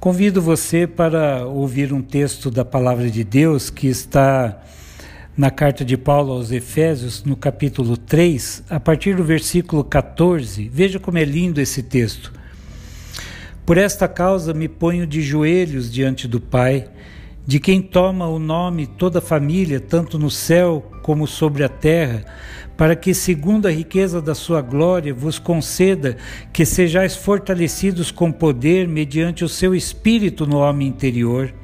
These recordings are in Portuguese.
Convido você para ouvir um texto da Palavra de Deus que está na carta de Paulo aos Efésios, no capítulo 3, a partir do versículo 14. Veja como é lindo esse texto. Por esta causa me ponho de joelhos diante do Pai, de quem toma o nome toda família, tanto no céu como sobre a terra, para que, segundo a riqueza da sua glória, vos conceda que sejais fortalecidos com poder mediante o seu espírito no homem interior.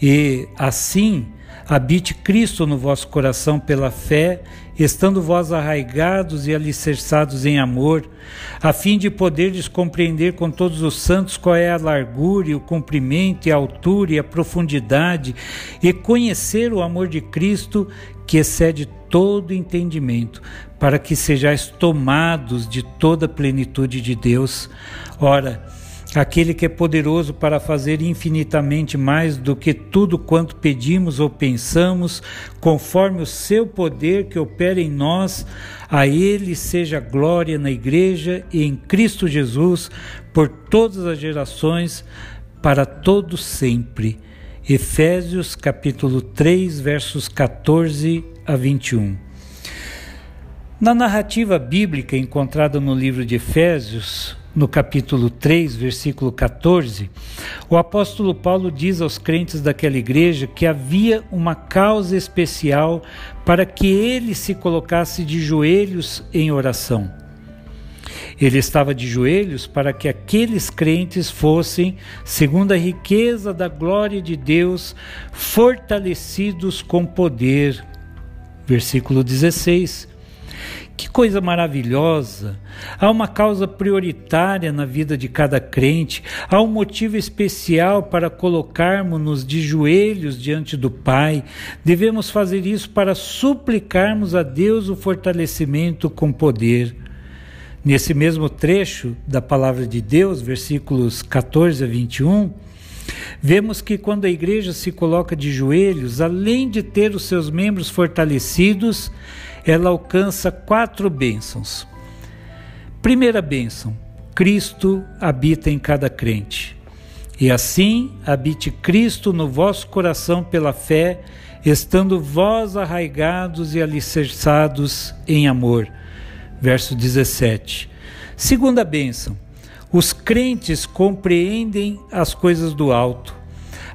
E assim habite Cristo no vosso coração pela fé, estando vós arraigados e alicerçados em amor, a fim de poderdes compreender com todos os santos qual é a largura e o comprimento e a altura e a profundidade, e conhecer o amor de Cristo que excede todo entendimento, para que sejais tomados de toda a plenitude de Deus. Ora, aquele que é poderoso para fazer infinitamente mais do que tudo quanto pedimos ou pensamos, conforme o seu poder que opera em nós, a ele seja glória na igreja e em Cristo Jesus por todas as gerações, para todos sempre. Efésios capítulo 3, versos 14 a 21. Na narrativa bíblica encontrada no livro de Efésios, no capítulo 3, versículo 14, o apóstolo Paulo diz aos crentes daquela igreja que havia uma causa especial para que ele se colocasse de joelhos em oração. Ele estava de joelhos para que aqueles crentes fossem, segundo a riqueza da glória de Deus, fortalecidos com poder. Versículo 16. Que coisa maravilhosa! Há uma causa prioritária na vida de cada crente, há um motivo especial para colocarmos-nos de joelhos diante do Pai. Devemos fazer isso para suplicarmos a Deus o fortalecimento com poder. Nesse mesmo trecho da palavra de Deus, versículos 14 a 21, vemos que quando a igreja se coloca de joelhos, além de ter os seus membros fortalecidos, ela alcança quatro bênçãos. Primeira bênção: Cristo habita em cada crente. E assim habite Cristo no vosso coração pela fé, estando vós arraigados e alicerçados em amor verso 17. Segunda bênção: os crentes compreendem as coisas do alto,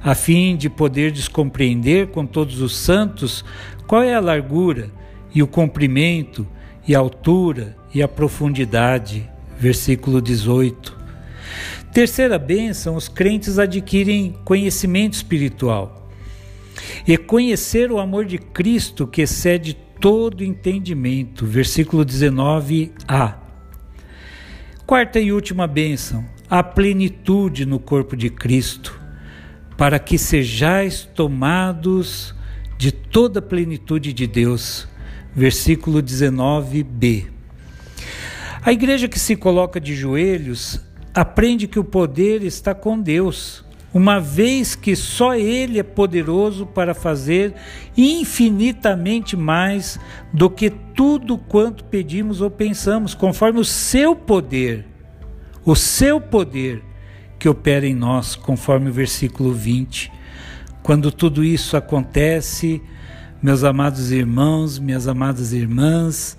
a fim de poder descompreender com todos os santos qual é a largura e o comprimento e a altura e a profundidade. Versículo 18. Terceira bênção: os crentes adquirem conhecimento espiritual. E conhecer o amor de Cristo que excede todo entendimento. Versículo 19a. Quarta e última bênção: a plenitude no corpo de Cristo, para que sejais tomados de toda a plenitude de Deus. Versículo 19b. A igreja que se coloca de joelhos aprende que o poder está com Deus uma vez que só Ele é poderoso para fazer infinitamente mais do que tudo quanto pedimos ou pensamos, conforme o seu poder, o seu poder que opera em nós, conforme o versículo 20. Quando tudo isso acontece, meus amados irmãos, minhas amadas irmãs,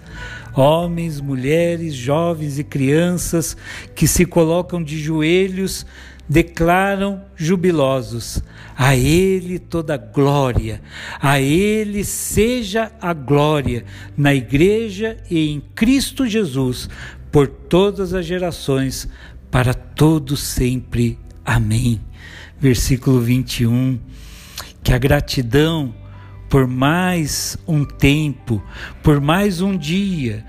homens, mulheres, jovens e crianças que se colocam de joelhos declaram jubilosos: A Ele toda glória, a Ele seja a glória na Igreja e em Cristo Jesus, por todas as gerações, para todos sempre. Amém. Versículo 21. Que a gratidão por mais um tempo, por mais um dia,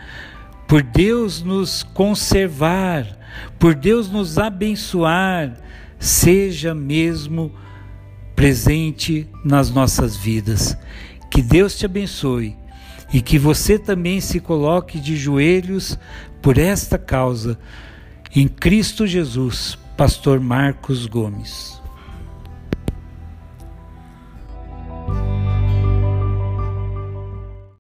por Deus nos conservar, por Deus nos abençoar, seja mesmo presente nas nossas vidas. Que Deus te abençoe e que você também se coloque de joelhos por esta causa. Em Cristo Jesus, Pastor Marcos Gomes.